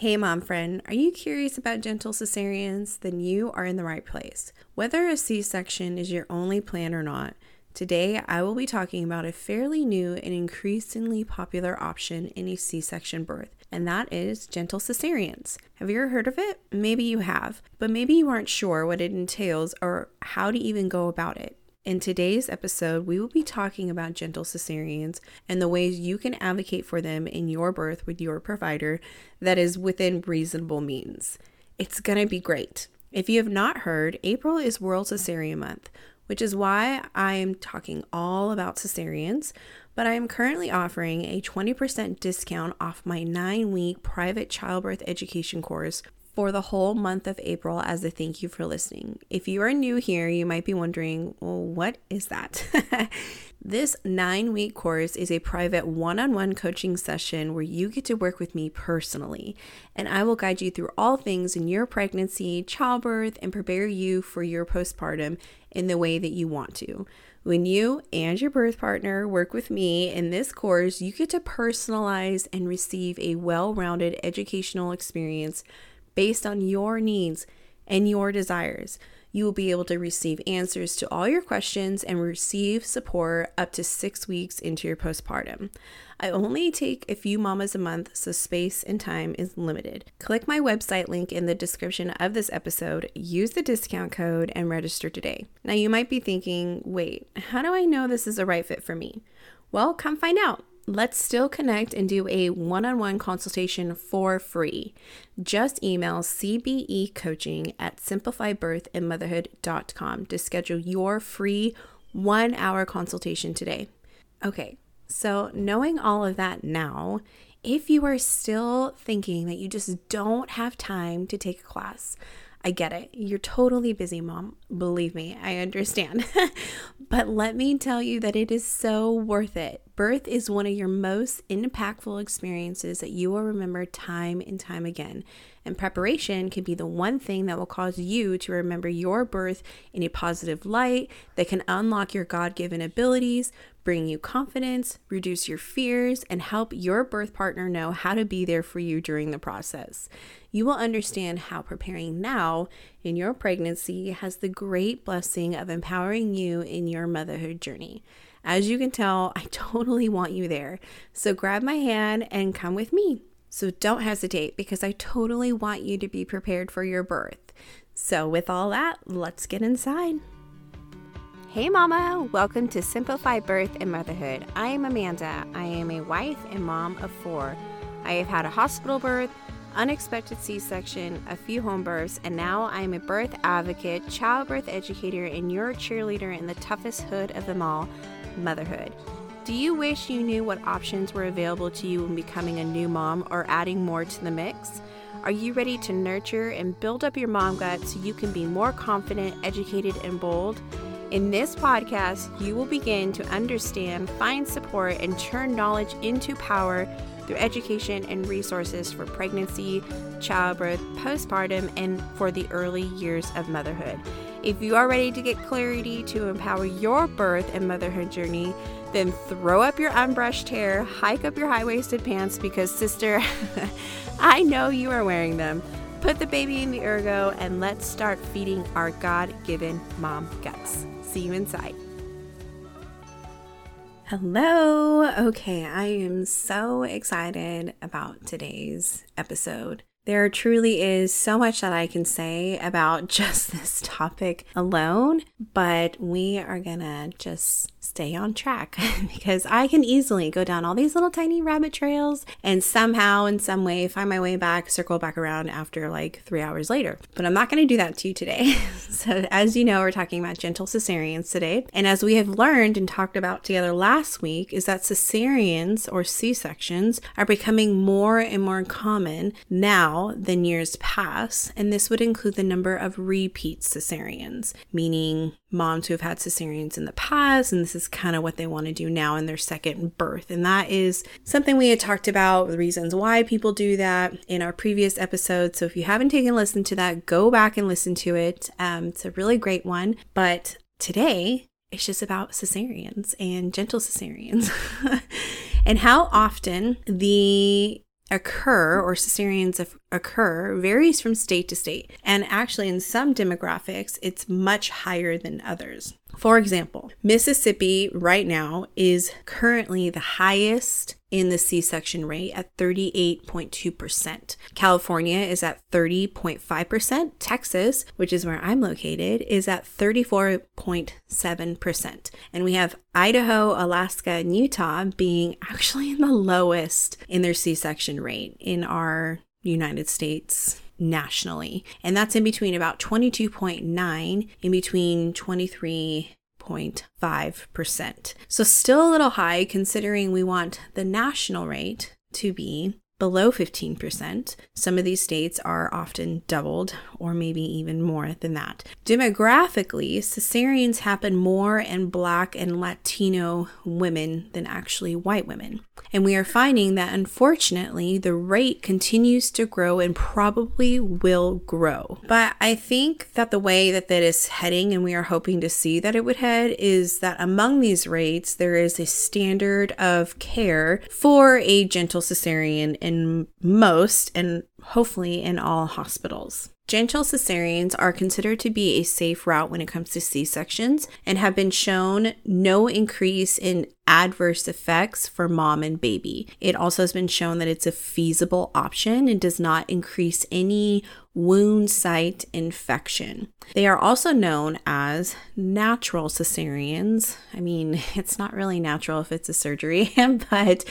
Hey, mom friend, are you curious about gentle cesareans? Then you are in the right place. Whether a C section is your only plan or not, today I will be talking about a fairly new and increasingly popular option in a C section birth, and that is gentle cesareans. Have you ever heard of it? Maybe you have, but maybe you aren't sure what it entails or how to even go about it. In today's episode, we will be talking about gentle cesareans and the ways you can advocate for them in your birth with your provider that is within reasonable means. It's going to be great. If you have not heard, April is World Cesarean Month, which is why I am talking all about cesareans, but I am currently offering a 20% discount off my nine week private childbirth education course for the whole month of April as a thank you for listening. If you are new here, you might be wondering, well, what is that? this nine week course is a private one on one coaching session where you get to work with me personally, and I will guide you through all things in your pregnancy, childbirth, and prepare you for your postpartum in the way that you want to. When you and your birth partner work with me in this course, you get to personalize and receive a well rounded educational experience based on your needs and your desires. You will be able to receive answers to all your questions and receive support up to six weeks into your postpartum. I only take a few mamas a month, so space and time is limited. Click my website link in the description of this episode, use the discount code, and register today. Now, you might be thinking, wait, how do I know this is a right fit for me? Well, come find out let's still connect and do a one on one consultation for free. Just email CBE coaching at simplifybirthandmotherhood.com to schedule your free one hour consultation today. Okay, so knowing all of that now, if you are still thinking that you just don't have time to take a class, I get it. You're totally busy, mom. Believe me, I understand. but let me tell you that it is so worth it. Birth is one of your most impactful experiences that you will remember time and time again. And preparation can be the one thing that will cause you to remember your birth in a positive light that can unlock your God given abilities, bring you confidence, reduce your fears, and help your birth partner know how to be there for you during the process. You will understand how preparing now in your pregnancy has the great blessing of empowering you in your motherhood journey. As you can tell, I totally want you there. So grab my hand and come with me. So don't hesitate because I totally want you to be prepared for your birth. So, with all that, let's get inside. Hey, Mama! Welcome to Simplify Birth and Motherhood. I am Amanda. I am a wife and mom of four. I have had a hospital birth, unexpected C section, a few home births, and now I am a birth advocate, childbirth educator, and your cheerleader in the toughest hood of them all motherhood. Do you wish you knew what options were available to you when becoming a new mom or adding more to the mix? Are you ready to nurture and build up your mom gut so you can be more confident, educated, and bold? In this podcast, you will begin to understand, find support, and turn knowledge into power through education and resources for pregnancy, childbirth, postpartum, and for the early years of motherhood. If you are ready to get clarity to empower your birth and motherhood journey, then throw up your unbrushed hair, hike up your high waisted pants because, sister, I know you are wearing them. Put the baby in the ergo and let's start feeding our God given mom guts. See you inside. Hello. Okay, I am so excited about today's episode. There truly is so much that I can say about just this topic alone, but we are gonna just stay on track because I can easily go down all these little tiny rabbit trails and somehow, in some way, find my way back, circle back around after like three hours later. But I'm not going to do that to you today. so, as you know, we're talking about gentle cesareans today. And as we have learned and talked about together last week, is that cesareans or C sections are becoming more and more common now than years past. And this would include the number of repeat cesareans, meaning moms who have had cesareans in the past, and this is kind of what they want to do now in their second birth. And that is something we had talked about, the reasons why people do that in our previous episode. So if you haven't taken a listen to that, go back and listen to it. Um, it's a really great one. But today, it's just about cesareans and gentle cesareans and how often the occur or cesareans occur varies from state to state. And actually, in some demographics, it's much higher than others. For example, Mississippi right now is currently the highest in the C section rate at 38.2%. California is at 30.5%. Texas, which is where I'm located, is at 34.7%. And we have Idaho, Alaska, and Utah being actually in the lowest in their C section rate in our United States nationally. And that's in between about 22.9 in between 23 0.5%. So, still a little high considering we want the national rate to be below 15%. Some of these states are often doubled or maybe even more than that. Demographically, cesareans happen more in Black and Latino women than actually white women. And we are finding that unfortunately the rate continues to grow and probably will grow. But I think that the way that that is heading, and we are hoping to see that it would head, is that among these rates, there is a standard of care for a gentle cesarean in most and hopefully in all hospitals. Gentle cesareans are considered to be a safe route when it comes to C sections and have been shown no increase in adverse effects for mom and baby. It also has been shown that it's a feasible option and does not increase any wound site infection. They are also known as natural cesareans. I mean, it's not really natural if it's a surgery, but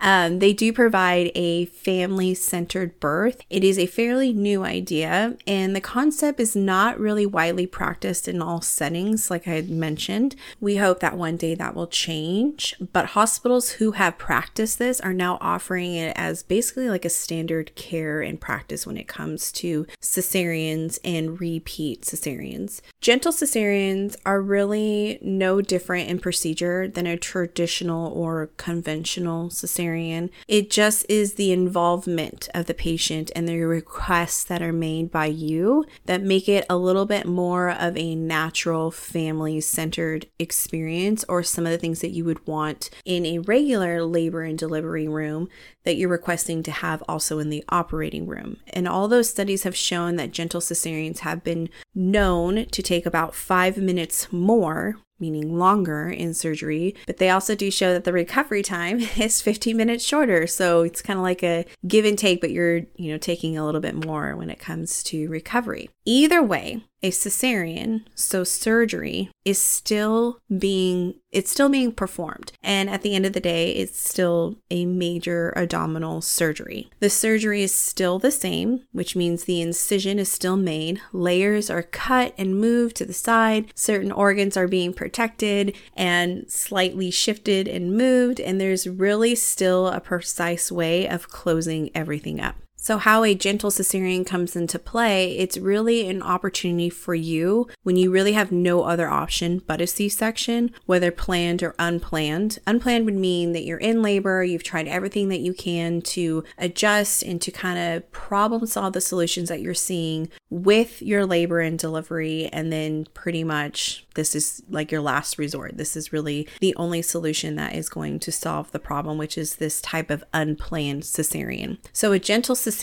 um, they do provide a family centered birth. It is a fairly new idea, and the concept is not really widely practiced in all settings, like I had mentioned. We hope that one day that will change but hospitals who have practiced this are now offering it as basically like a standard care and practice when it comes to cesareans and repeat cesareans. Gentle cesareans are really no different in procedure than a traditional or conventional cesarean. It just is the involvement of the patient and the requests that are made by you that make it a little bit more of a natural family centered experience or some of the things that you would want in a regular labor and delivery room that you're requesting to have also in the operating room. And all those studies have shown that gentle cesareans have been known to take about five minutes more meaning longer in surgery, but they also do show that the recovery time is 15 minutes shorter. So it's kind of like a give and take, but you're, you know, taking a little bit more when it comes to recovery. Either way, a cesarean, so surgery, is still being it's still being performed. And at the end of the day, it's still a major abdominal surgery. The surgery is still the same, which means the incision is still made, layers are cut and moved to the side, certain organs are being protected and slightly shifted and moved, and there's really still a precise way of closing everything up. So, how a gentle cesarean comes into play, it's really an opportunity for you when you really have no other option but a C section, whether planned or unplanned. Unplanned would mean that you're in labor, you've tried everything that you can to adjust and to kind of problem solve the solutions that you're seeing with your labor and delivery, and then pretty much this is like your last resort. This is really the only solution that is going to solve the problem, which is this type of unplanned cesarean. So, a gentle cesarean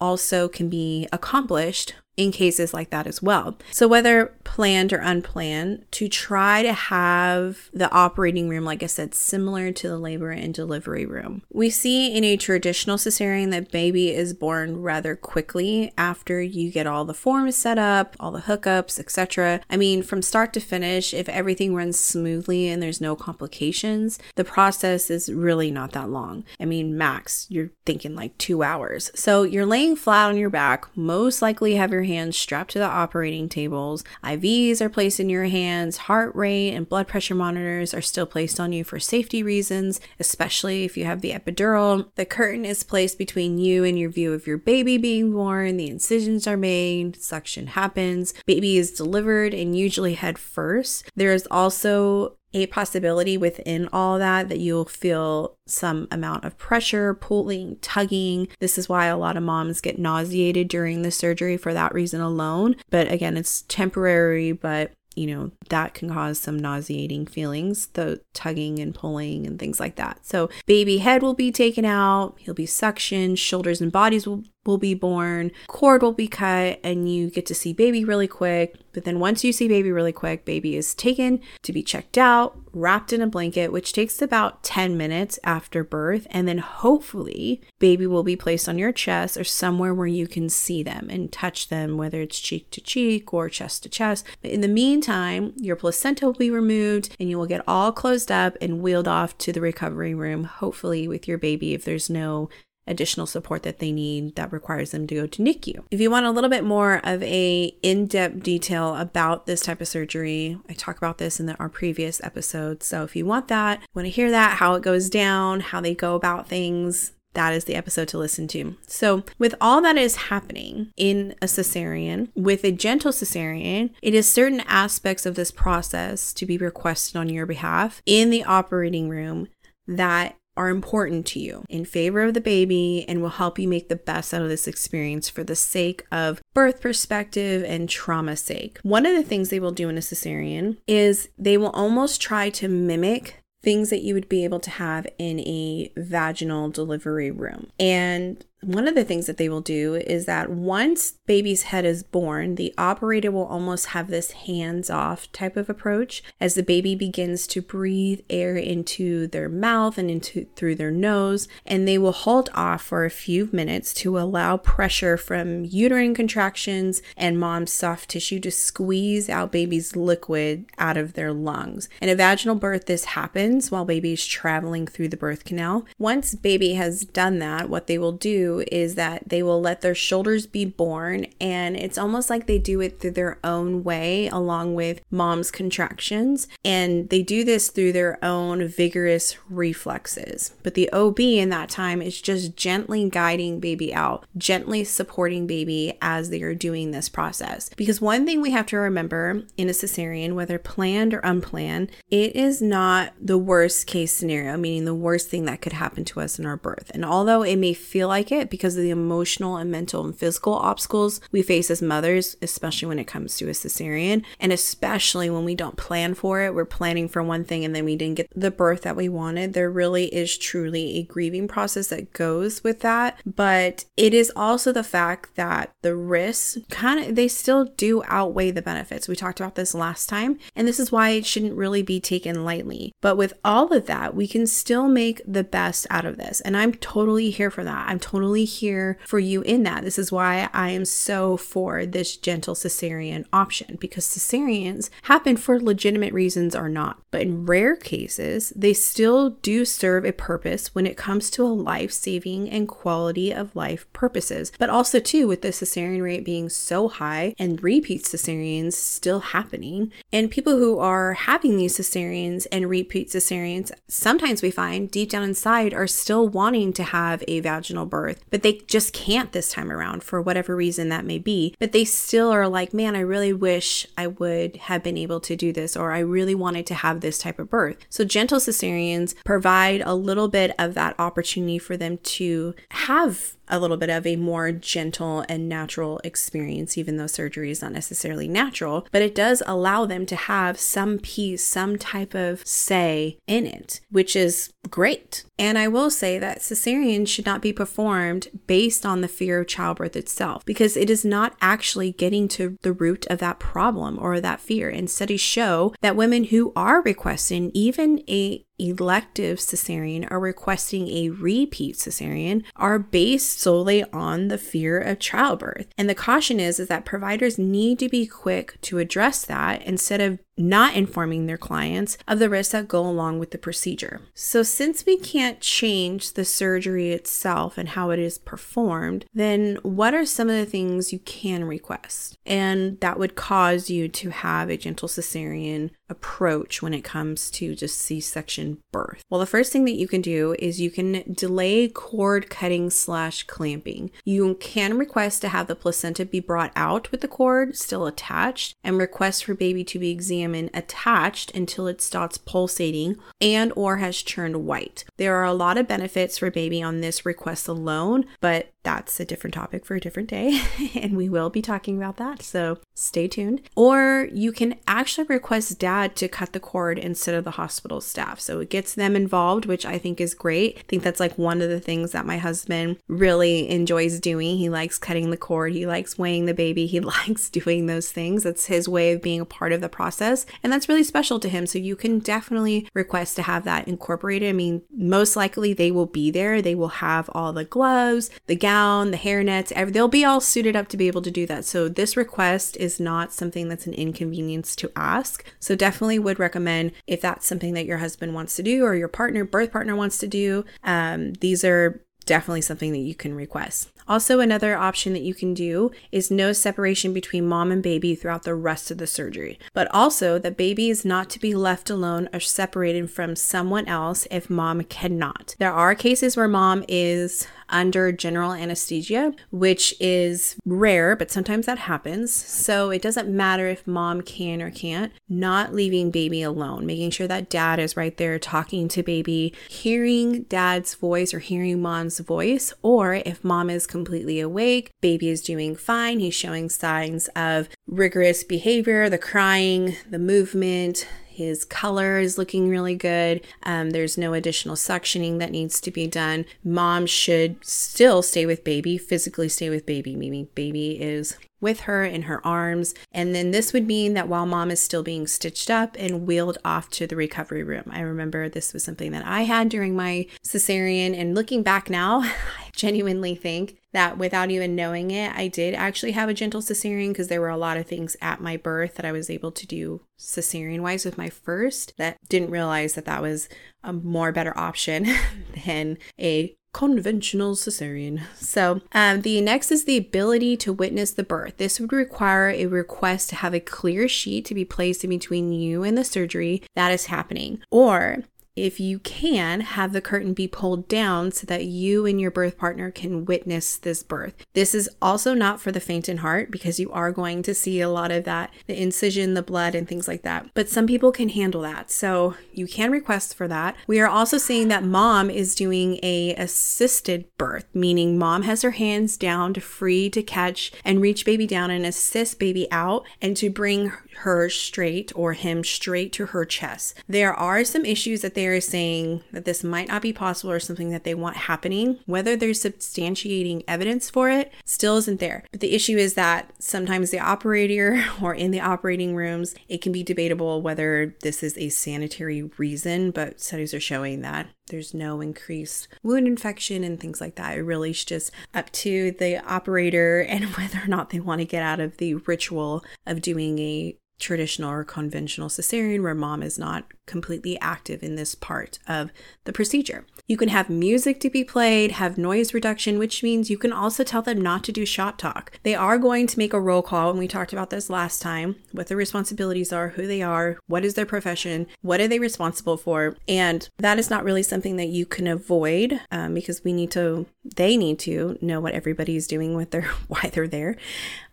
also can be accomplished in cases like that as well. So, whether planned or unplanned, to try to have the operating room, like I said, similar to the labor and delivery room. We see in a traditional cesarean that baby is born rather quickly after you get all the forms set up, all the hookups, etc. I mean, from start to finish, if everything runs smoothly and there's no complications, the process is really not that long. I mean, max, you're thinking like two hours. So, you're laying flat on your back, most likely have your hands strapped to the operating tables. IVs are placed in your hands. Heart rate and blood pressure monitors are still placed on you for safety reasons, especially if you have the epidural. The curtain is placed between you and your view of your baby being born. The incisions are made, suction happens, baby is delivered and usually head first. There is also a possibility within all that that you'll feel some amount of pressure, pulling, tugging. This is why a lot of moms get nauseated during the surgery for that reason alone. But again, it's temporary, but you know, that can cause some nauseating feelings, the tugging and pulling and things like that. So, baby head will be taken out, he'll be suctioned, shoulders and bodies will will be born, cord will be cut, and you get to see baby really quick. But then once you see baby really quick, baby is taken to be checked out, wrapped in a blanket, which takes about 10 minutes after birth. And then hopefully, baby will be placed on your chest or somewhere where you can see them and touch them, whether it's cheek to cheek or chest to chest. But in the meantime, your placenta will be removed and you will get all closed up and wheeled off to the recovery room, hopefully with your baby if there's no additional support that they need that requires them to go to NICU. If you want a little bit more of a in-depth detail about this type of surgery, I talk about this in the, our previous episode. So if you want that, want to hear that, how it goes down, how they go about things, that is the episode to listen to. So, with all that is happening in a cesarean, with a gentle cesarean, it is certain aspects of this process to be requested on your behalf in the operating room that are important to you in favor of the baby and will help you make the best out of this experience for the sake of birth perspective and trauma sake. One of the things they will do in a cesarean is they will almost try to mimic things that you would be able to have in a vaginal delivery room. And one of the things that they will do is that once baby's head is born, the operator will almost have this hands off type of approach as the baby begins to breathe air into their mouth and into through their nose, and they will hold off for a few minutes to allow pressure from uterine contractions and mom's soft tissue to squeeze out baby's liquid out of their lungs. In a vaginal birth, this happens while baby is traveling through the birth canal. Once baby has done that, what they will do is that they will let their shoulders be born, and it's almost like they do it through their own way, along with mom's contractions. And they do this through their own vigorous reflexes. But the OB in that time is just gently guiding baby out, gently supporting baby as they are doing this process. Because one thing we have to remember in a cesarean, whether planned or unplanned, it is not the worst case scenario, meaning the worst thing that could happen to us in our birth. And although it may feel like it, it because of the emotional and mental and physical obstacles we face as mothers, especially when it comes to a cesarean, and especially when we don't plan for it. We're planning for one thing and then we didn't get the birth that we wanted. There really is truly a grieving process that goes with that. But it is also the fact that the risks kind of, they still do outweigh the benefits. We talked about this last time, and this is why it shouldn't really be taken lightly. But with all of that, we can still make the best out of this. And I'm totally here for that. I'm totally totally here for you in that. This is why I am so for this gentle cesarean option because cesareans happen for legitimate reasons or not. But in rare cases, they still do serve a purpose when it comes to a life saving and quality of life purposes. But also, too, with the cesarean rate being so high and repeat cesareans still happening, and people who are having these cesareans and repeat cesareans, sometimes we find deep down inside are still wanting to have a vaginal birth but they just can't this time around for whatever reason that may be. But they still are like, man, I really wish I would have been able to do this, or I really wanted to have this type of birth. So, gentle cesareans provide a little bit of that opportunity for them to have a little bit of a more gentle and natural experience, even though surgery is not necessarily natural, but it does allow them to have some piece, some type of say in it, which is great. And I will say that cesarean should not be performed based on the fear of childbirth itself, because it is not actually getting to the root of that problem or that fear. And studies show that women who are requesting even a elective cesarean or requesting a repeat cesarean are based solely on the fear of childbirth. And the caution is is that providers need to be quick to address that instead of not informing their clients of the risks that go along with the procedure. So, since we can't change the surgery itself and how it is performed, then what are some of the things you can request? And that would cause you to have a gentle cesarean approach when it comes to just C section birth? Well, the first thing that you can do is you can delay cord cutting slash clamping. You can request to have the placenta be brought out with the cord still attached and request for baby to be examined attached until it starts pulsating and or has turned white. There are a lot of benefits for baby on this request alone, but that's a different topic for a different day, and we will be talking about that. So stay tuned. Or you can actually request dad to cut the cord instead of the hospital staff. So it gets them involved, which I think is great. I think that's like one of the things that my husband really enjoys doing. He likes cutting the cord, he likes weighing the baby, he likes doing those things. That's his way of being a part of the process. And that's really special to him. So you can definitely request to have that incorporated. I mean, most likely they will be there. They will have all the gloves, the gown gown, the hair nets, every, they'll be all suited up to be able to do that. So this request is not something that's an inconvenience to ask. So definitely would recommend if that's something that your husband wants to do or your partner, birth partner wants to do. Um, these are definitely something that you can request. Also, another option that you can do is no separation between mom and baby throughout the rest of the surgery, but also that baby is not to be left alone or separated from someone else if mom cannot. There are cases where mom is under general anesthesia, which is rare, but sometimes that happens. So it doesn't matter if mom can or can't, not leaving baby alone, making sure that dad is right there talking to baby, hearing dad's voice or hearing mom's voice, or if mom is completely awake, baby is doing fine, he's showing signs of rigorous behavior, the crying, the movement, his color is looking really good. Um, there's no additional suctioning that needs to be done. Mom should still stay with baby, physically stay with baby, meaning baby is with her in her arms. And then this would mean that while mom is still being stitched up and wheeled off to the recovery room. I remember this was something that I had during my cesarean. And looking back now, I genuinely think that without even knowing it, I did actually have a gentle cesarean because there were a lot of things at my birth that I was able to do cesarean wise with my first that didn't realize that that was a more better option than a conventional cesarean. So, um, the next is the ability to witness the birth. This would require a request to have a clear sheet to be placed in between you and the surgery that is happening, or if you can, have the curtain be pulled down so that you and your birth partner can witness this birth. This is also not for the faint in heart because you are going to see a lot of that the incision, the blood, and things like that. But some people can handle that. So you can request for that. We are also seeing that mom is doing a assisted birth, meaning mom has her hands down to free to catch and reach baby down and assist baby out and to bring her straight or him straight to her chest. There are some issues that they are saying that this might not be possible or something that they want happening. Whether there's substantiating evidence for it still isn't there. But the issue is that sometimes the operator or in the operating rooms, it can be debatable whether this is a sanitary reason, but studies are showing that there's no increased wound infection and things like that. It really is just up to the operator and whether or not they want to get out of the ritual of doing a traditional or conventional cesarean where mom is not completely active in this part of the procedure. You can have music to be played, have noise reduction, which means you can also tell them not to do shop talk. They are going to make a roll call, and we talked about this last time what their responsibilities are, who they are, what is their profession, what are they responsible for. And that is not really something that you can avoid um, because we need to, they need to know what everybody is doing with their, why they're there.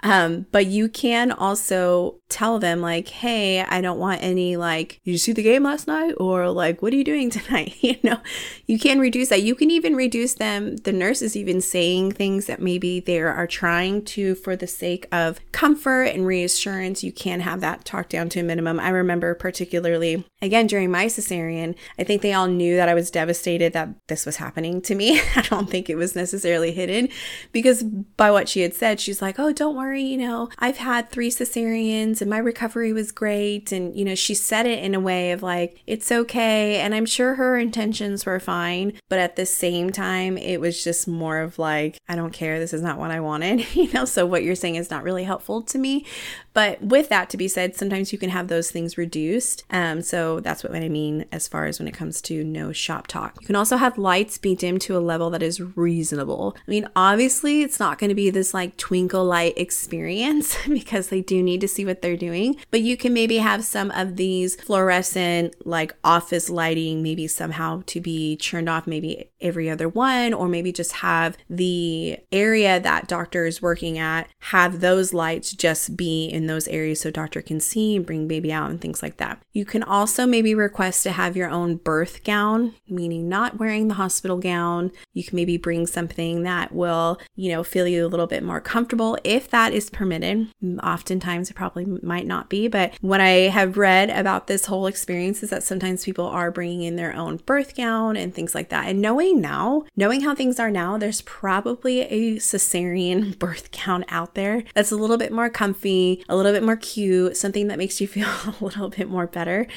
Um, but you can also tell them, like, hey, I don't want any, like, you see the game last night? Or, like, what are you doing tonight? you know, you can reduce that. You can even reduce them. The nurse is even saying things that maybe they are trying to, for the sake of comfort and reassurance, you can have that talked down to a minimum. I remember particularly, again, during my cesarean, I think they all knew that I was devastated that this was happening to me. I don't think it was necessarily hidden because by what she had said, she's like, oh, don't worry you know, I've had three cesareans and my recovery was great. And, you know, she said it in a way of like, it's okay. And I'm sure her intentions were fine. But at the same time, it was just more of like, I don't care. This is not what I wanted, you know? So what you're saying is not really helpful to me. But with that to be said, sometimes you can have those things reduced. Um, so that's what I mean as far as when it comes to no shop talk. You can also have lights be dimmed to a level that is reasonable. I mean, obviously, it's not going to be this like twinkle light experience because they do need to see what they're doing, but you can maybe have some of these fluorescent like office lighting, maybe somehow to be turned off, maybe every other one, or maybe just have the area that doctor is working at have those lights just be in in those areas so doctor can see and bring baby out and things like that. You can also maybe request to have your own birth gown, meaning not wearing the hospital gown. You can maybe bring something that will, you know, feel you a little bit more comfortable if that is permitted. Oftentimes it probably might not be, but what I have read about this whole experience is that sometimes people are bringing in their own birth gown and things like that. And knowing now, knowing how things are now, there's probably a cesarean birth gown out there that's a little bit more comfy, a little bit more cute, something that makes you feel a little bit more better.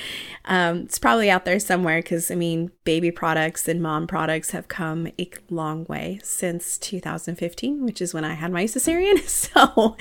Um, it's probably out there somewhere because I mean, baby products and mom products have come a long way since 2015, which is when I had my cesarean. So,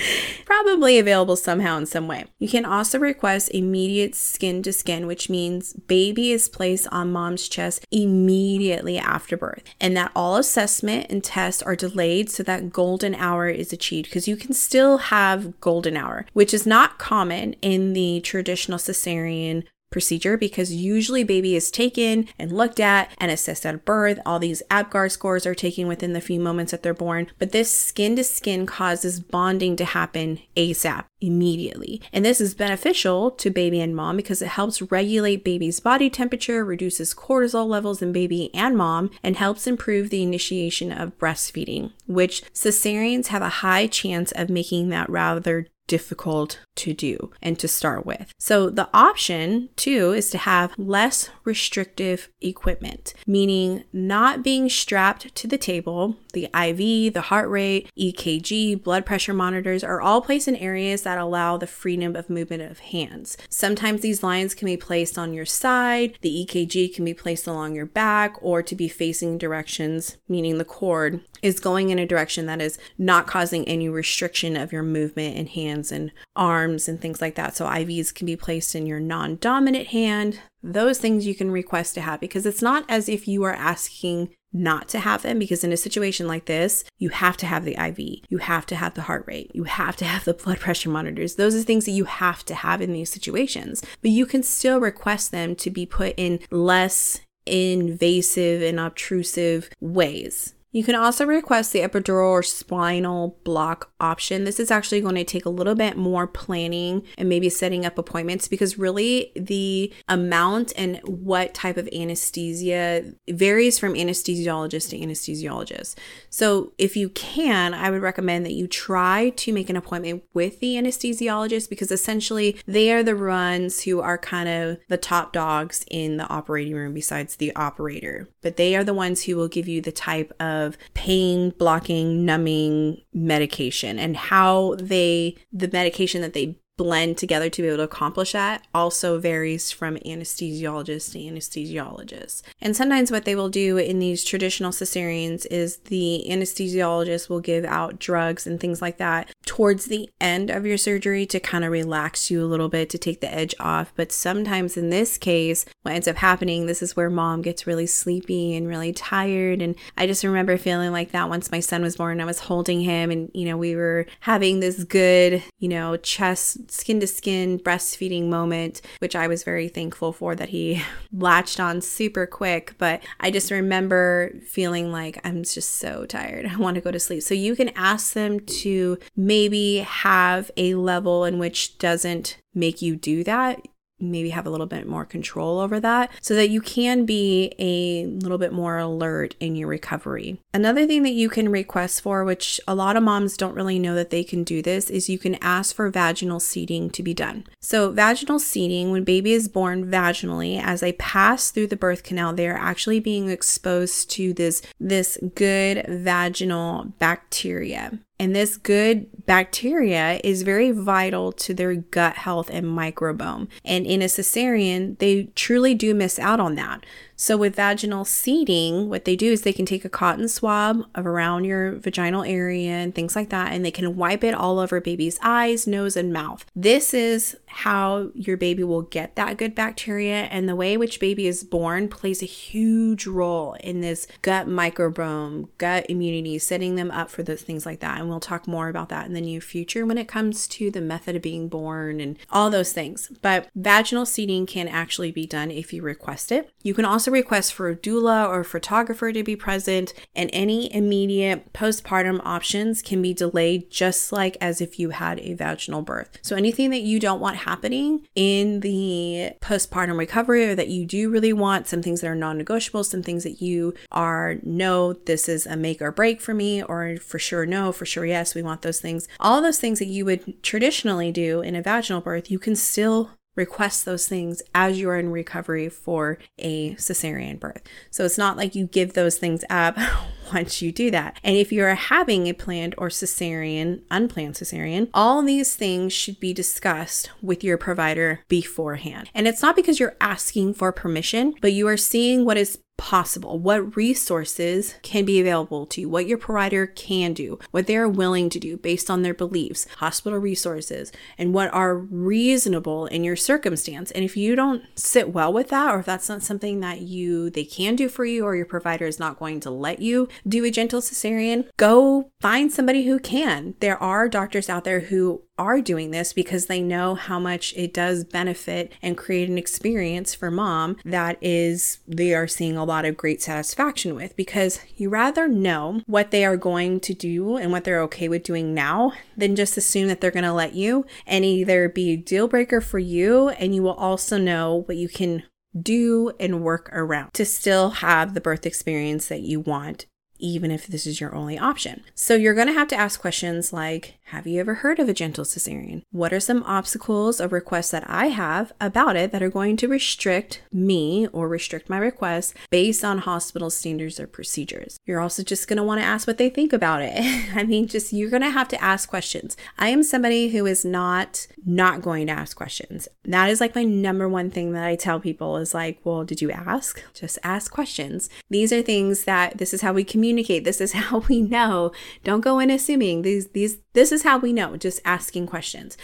probably available somehow in some way. You can also request immediate skin to skin, which means baby is placed on mom's chest immediately after birth, and that all assessment and tests are delayed so that golden hour is achieved because you can still have golden hour, which is not common in the traditional cesarean procedure because usually baby is taken and looked at and assessed at birth. All these APGAR scores are taken within the few moments that they're born, but this skin to skin causes bonding to happen ASAP immediately. And this is beneficial to baby and mom because it helps regulate baby's body temperature, reduces cortisol levels in baby and mom, and helps improve the initiation of breastfeeding, which cesareans have a high chance of making that rather difficult to do and to start with. So the option too is to have less restrictive equipment, meaning not being strapped to the table. The IV, the heart rate, EKG, blood pressure monitors are all placed in areas that allow the freedom of movement of hands. Sometimes these lines can be placed on your side, the EKG can be placed along your back or to be facing directions, meaning the cord is going in a direction that is not causing any restriction of your movement in hands and arms and things like that. So IVs can be placed in your non dominant hand. Those things you can request to have because it's not as if you are asking not to have them because in a situation like this, you have to have the IV, you have to have the heart rate, you have to have the blood pressure monitors. Those are things that you have to have in these situations, but you can still request them to be put in less invasive and obtrusive ways. You can also request the epidural or spinal block option. This is actually going to take a little bit more planning and maybe setting up appointments because really the amount and what type of anesthesia varies from anesthesiologist to anesthesiologist. So, if you can, I would recommend that you try to make an appointment with the anesthesiologist because essentially they are the ones who are kind of the top dogs in the operating room besides the operator. But they are the ones who will give you the type of of pain blocking, numbing medication and how they, the medication that they blend together to be able to accomplish that also varies from anesthesiologist to anesthesiologist. And sometimes what they will do in these traditional cesareans is the anesthesiologist will give out drugs and things like that towards the end of your surgery to kind of relax you a little bit to take the edge off. But sometimes in this case, what ends up happening, this is where mom gets really sleepy and really tired. And I just remember feeling like that once my son was born. I was holding him and, you know, we were having this good, you know, chest skin to skin breastfeeding moment, which I was very thankful for that he latched on super quick. But I just remember feeling like I'm just so tired. I want to go to sleep. So you can ask them to maybe have a level in which doesn't make you do that maybe have a little bit more control over that so that you can be a little bit more alert in your recovery. Another thing that you can request for, which a lot of moms don't really know that they can do this, is you can ask for vaginal seeding to be done. So, vaginal seeding, when baby is born vaginally, as they pass through the birth canal, they're actually being exposed to this, this good vaginal bacteria. And this good bacteria is very vital to their gut health and microbiome. And in a cesarean, they truly do miss out on that. So, with vaginal seeding, what they do is they can take a cotton swab of around your vaginal area and things like that, and they can wipe it all over baby's eyes, nose, and mouth. This is how your baby will get that good bacteria, and the way which baby is born plays a huge role in this gut microbiome, gut immunity, setting them up for those things like that. And we'll talk more about that in the near future when it comes to the method of being born and all those things. But vaginal seeding can actually be done if you request it. You can also also request for a doula or a photographer to be present, and any immediate postpartum options can be delayed just like as if you had a vaginal birth. So anything that you don't want happening in the postpartum recovery or that you do really want, some things that are non-negotiable, some things that you are no, this is a make or break for me, or for sure no, for sure yes, we want those things. All those things that you would traditionally do in a vaginal birth, you can still request those things as you are in recovery for a cesarean birth. So it's not like you give those things up once you do that. And if you're having a planned or cesarean, unplanned cesarean, all these things should be discussed with your provider beforehand. And it's not because you're asking for permission, but you are seeing what is possible, what resources can be available to you, what your provider can do, what they are willing to do based on their beliefs, hospital resources, and what are reasonable in your circumstance. And if you don't sit well with that, or if that's not something that you they can do for you, or your provider is not going to let you do a gentle cesarean, go find somebody who can. There are doctors out there who are doing this because they know how much it does benefit and create an experience for mom that is they are seeing a lot of great satisfaction with because you rather know what they are going to do and what they're okay with doing now than just assume that they're going to let you and either be a deal breaker for you and you will also know what you can do and work around to still have the birth experience that you want even if this is your only option. So you're going to have to ask questions like Have you ever heard of a gentle cesarean? What are some obstacles or requests that I have about it that are going to restrict me or restrict my request based on hospital standards or procedures? You're also just going to want to ask what they think about it. I mean, just you're going to have to ask questions. I am somebody who is not not going to ask questions. That is like my number one thing that I tell people is like, well, did you ask? Just ask questions. These are things that this is how we communicate. This is how we know. Don't go in assuming. These these this is how we know, just asking questions.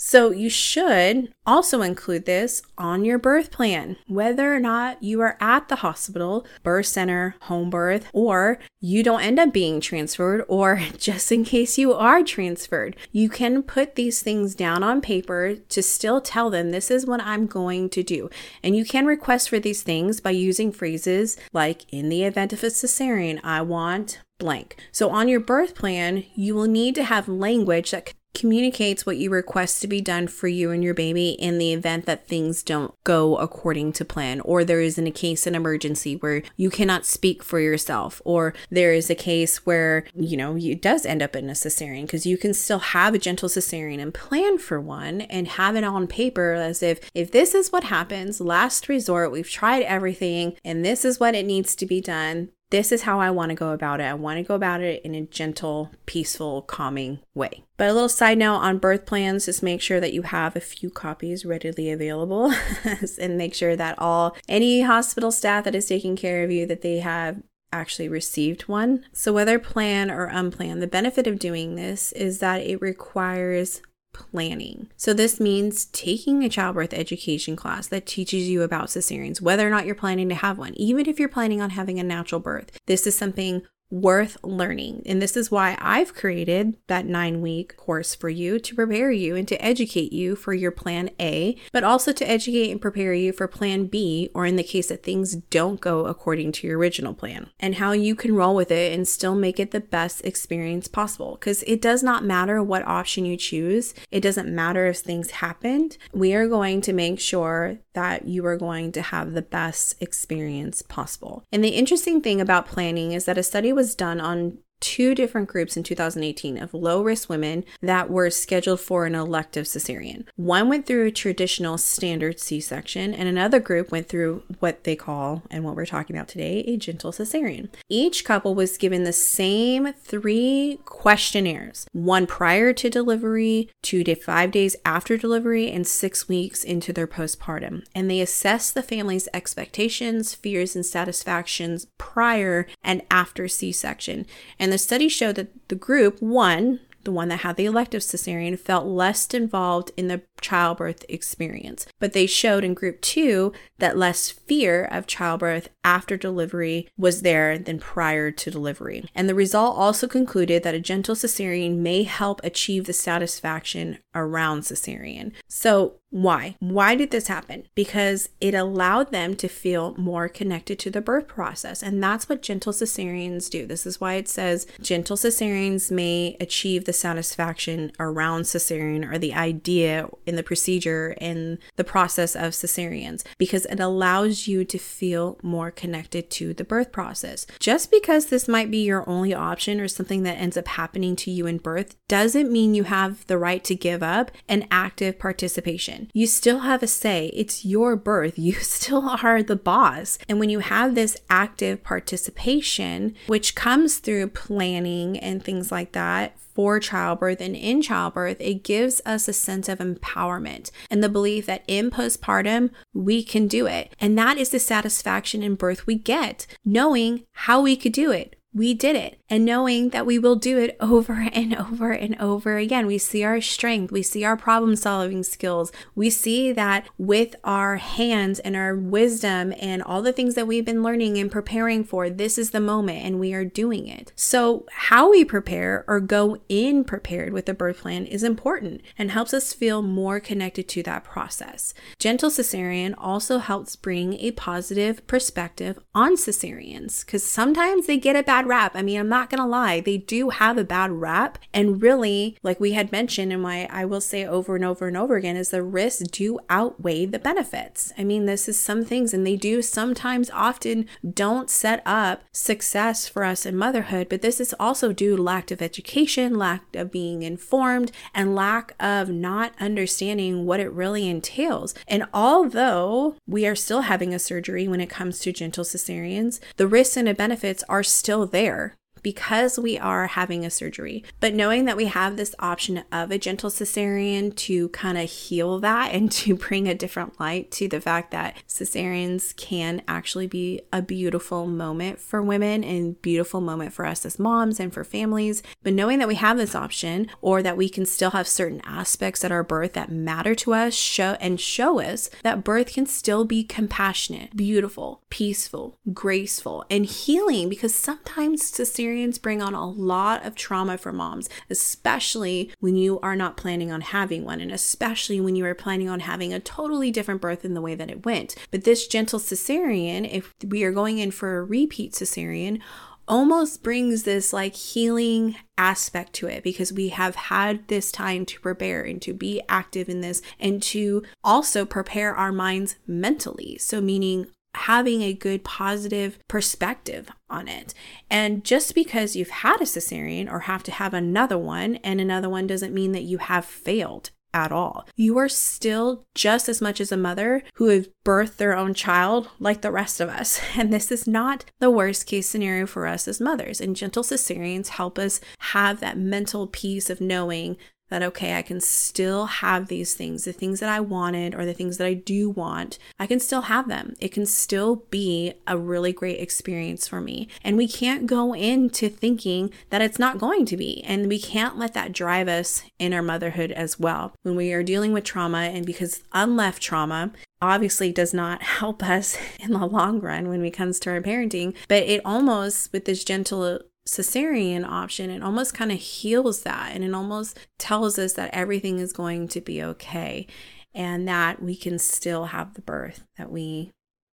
So, you should also include this on your birth plan, whether or not you are at the hospital, birth center, home birth, or you don't end up being transferred, or just in case you are transferred. You can put these things down on paper to still tell them this is what I'm going to do. And you can request for these things by using phrases like, in the event of a cesarean, I want blank. So on your birth plan, you will need to have language that communicates what you request to be done for you and your baby in the event that things don't go according to plan or there is in a case an emergency where you cannot speak for yourself or there is a case where you know it does end up in a cesarean because you can still have a gentle cesarean and plan for one and have it on paper as if if this is what happens last resort we've tried everything and this is what it needs to be done this is how I want to go about it. I want to go about it in a gentle, peaceful, calming way. But a little side note on birth plans just make sure that you have a few copies readily available and make sure that all any hospital staff that is taking care of you that they have actually received one. So whether plan or unplanned, the benefit of doing this is that it requires planning. So, this means taking a childbirth education class that teaches you about cesareans, whether or not you're planning to have one, even if you're planning on having a natural birth. This is something worth learning. And this is why I've created that nine week course for you to prepare you and to educate you for your plan A, but also to educate and prepare you for plan B, or in the case that things don't go according to your original plan, and how you can roll with it and still make it the best experience possible. Because it does not matter what option you choose, it doesn't matter if things happened. We are going to make sure that you are going to have the best experience possible. And the interesting thing about planning is that a study was done on two different groups in 2018 of low risk women that were scheduled for an elective cesarean. One went through a traditional standard C section, and another group went through what they call, and what we're talking about today, a gentle cesarean. Each couple was given the same three questionnaires one prior to delivery, two to five days after delivery, and six weeks into their postpartum. And they assessed the family's expectations, fears, and satisfactions prior and after C section. And and the study showed that the group, one, the one that had the elective cesarean, felt less involved in the childbirth experience. But they showed in group two that less fear of childbirth after delivery was there than prior to delivery. And the result also concluded that a gentle cesarean may help achieve the satisfaction around cesarean. So, why? Why did this happen? Because it allowed them to feel more connected to the birth process. And that's what gentle cesareans do. This is why it says gentle cesareans may achieve the satisfaction around cesarean or the idea in the procedure in the process of cesareans because it allows you to feel more connected to the birth process. Just because this might be your only option or something that ends up happening to you in birth doesn't mean you have the right to give up an active participation. You still have a say. It's your birth. You still are the boss. And when you have this active participation, which comes through planning and things like that, for childbirth and in childbirth, it gives us a sense of empowerment and the belief that in postpartum, we can do it. And that is the satisfaction in birth we get, knowing how we could do it we did it. And knowing that we will do it over and over and over again, we see our strength, we see our problem solving skills, we see that with our hands and our wisdom and all the things that we've been learning and preparing for, this is the moment and we are doing it. So, how we prepare or go in prepared with the birth plan is important and helps us feel more connected to that process. Gentle cesarean also helps bring a positive perspective on cesareans because sometimes they get a bad rap. I mean, I'm not going to lie, they do have a bad rap. And really, like we had mentioned, and why I will say over and over and over again, is the risks do outweigh the benefits. I mean, this is some things, and they do sometimes often don't set up success for us in motherhood, but this is also due lack of education, lack of being informed, and lack of not understanding what it really entails. And although we are still having a surgery when it comes to gentle cesareans, the risks and the benefits are still there because we are having a surgery. But knowing that we have this option of a gentle cesarean to kind of heal that and to bring a different light to the fact that cesareans can actually be a beautiful moment for women and beautiful moment for us as moms and for families. But knowing that we have this option or that we can still have certain aspects at our birth that matter to us show and show us that birth can still be compassionate, beautiful, peaceful, graceful, and healing because sometimes cesarean bring on a lot of trauma for moms, especially when you are not planning on having one, and especially when you are planning on having a totally different birth in the way that it went. But this gentle cesarean, if we are going in for a repeat cesarean, almost brings this like healing aspect to it because we have had this time to prepare and to be active in this and to also prepare our minds mentally. So, meaning having a good positive perspective on it. And just because you've had a cesarean or have to have another one and another one doesn't mean that you have failed at all. You are still just as much as a mother who has birthed their own child like the rest of us. And this is not the worst case scenario for us as mothers. And gentle cesareans help us have that mental peace of knowing that okay, I can still have these things, the things that I wanted or the things that I do want, I can still have them. It can still be a really great experience for me. And we can't go into thinking that it's not going to be. And we can't let that drive us in our motherhood as well. When we are dealing with trauma, and because unleft trauma obviously does not help us in the long run when it comes to our parenting, but it almost, with this gentle cesarean option, it almost kind of heals that and it almost tells us that everything is going to be okay and that we can still have the birth that we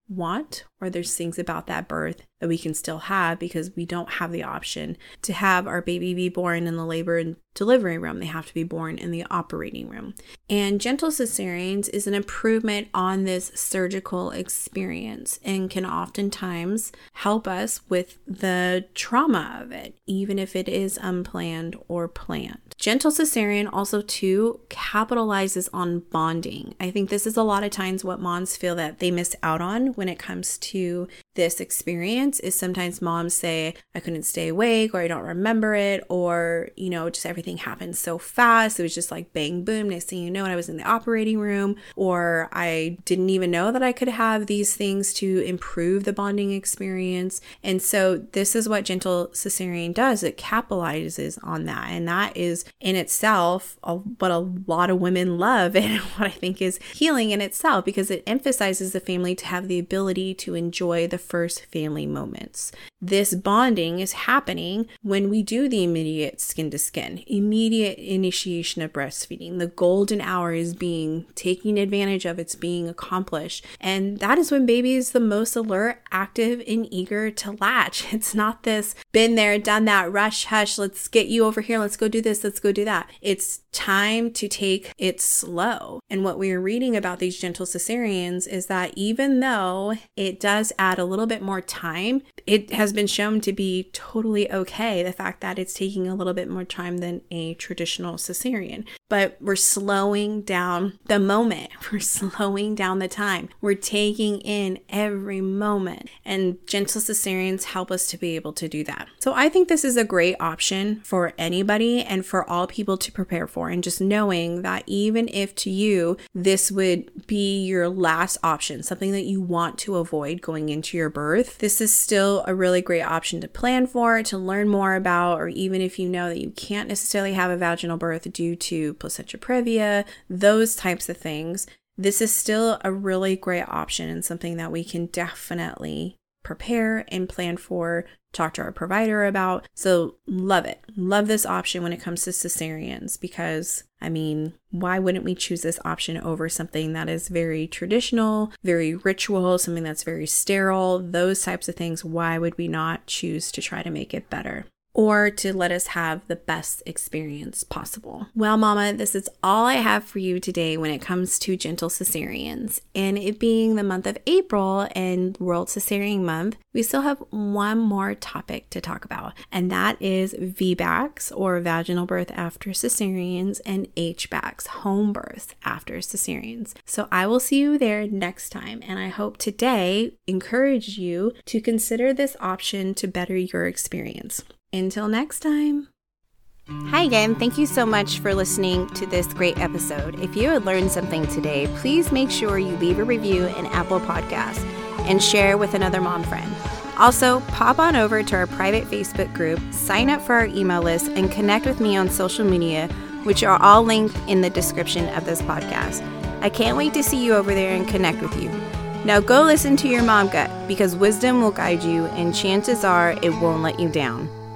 want, or there's things about that birth that we can still have because we don't have the option to have our baby be born in the labor and delivery room. They have to be born in the operating room. And gentle cesareans is an improvement on this surgical experience and can oftentimes help us with the trauma of it, even if it is unplanned or planned. Gentle cesarean also too capitalizes on bonding. I think this is a lot of times what moms feel that they miss out on when it comes to this experience is sometimes moms say, I couldn't stay awake or I don't remember it, or, you know, just everything happened so fast. It was just like bang, boom. Next thing you know, and I was in the operating room, or I didn't even know that I could have these things to improve the bonding experience. And so, this is what gentle cesarean does it capitalizes on that. And that is in itself a, what a lot of women love and what I think is healing in itself because it emphasizes the family to have the ability to enjoy the first family moments. This bonding is happening when we do the immediate skin to skin, immediate initiation of breastfeeding. The golden hour is being taken advantage of, it's being accomplished. And that is when baby is the most alert, active, and eager to latch. It's not this been there, done that, rush, hush, let's get you over here, let's go do this, let's go do that. It's time to take it slow. And what we are reading about these gentle cesareans is that even though it does add a little bit more time, it has been shown to be totally okay. The fact that it's taking a little bit more time than a traditional cesarean, but we're slowing down the moment. We're slowing down the time. We're taking in every moment. And gentle cesareans help us to be able to do that. So I think this is a great option for anybody and for all people to prepare for. And just knowing that even if to you this would be your last option, something that you want to avoid going into your birth, this is still a really great option to plan for, to learn more about, or even if you know that you can't necessarily have a vaginal birth due to placenta previa, those types of things. This is still a really great option and something that we can definitely prepare and plan for, talk to our provider about. So, love it. Love this option when it comes to cesareans because, I mean, why wouldn't we choose this option over something that is very traditional, very ritual, something that's very sterile, those types of things? Why would we not choose to try to make it better? Or to let us have the best experience possible. Well, Mama, this is all I have for you today when it comes to gentle cesareans. And it being the month of April and World Cesarean Month, we still have one more topic to talk about, and that is VBACs or vaginal birth after cesareans and HBACs, home births after cesareans. So I will see you there next time, and I hope today encouraged you to consider this option to better your experience. Until next time. Hi again. Thank you so much for listening to this great episode. If you had learned something today, please make sure you leave a review in Apple Podcasts and share with another mom friend. Also, pop on over to our private Facebook group, sign up for our email list, and connect with me on social media, which are all linked in the description of this podcast. I can't wait to see you over there and connect with you. Now go listen to your mom gut because wisdom will guide you, and chances are it won't let you down.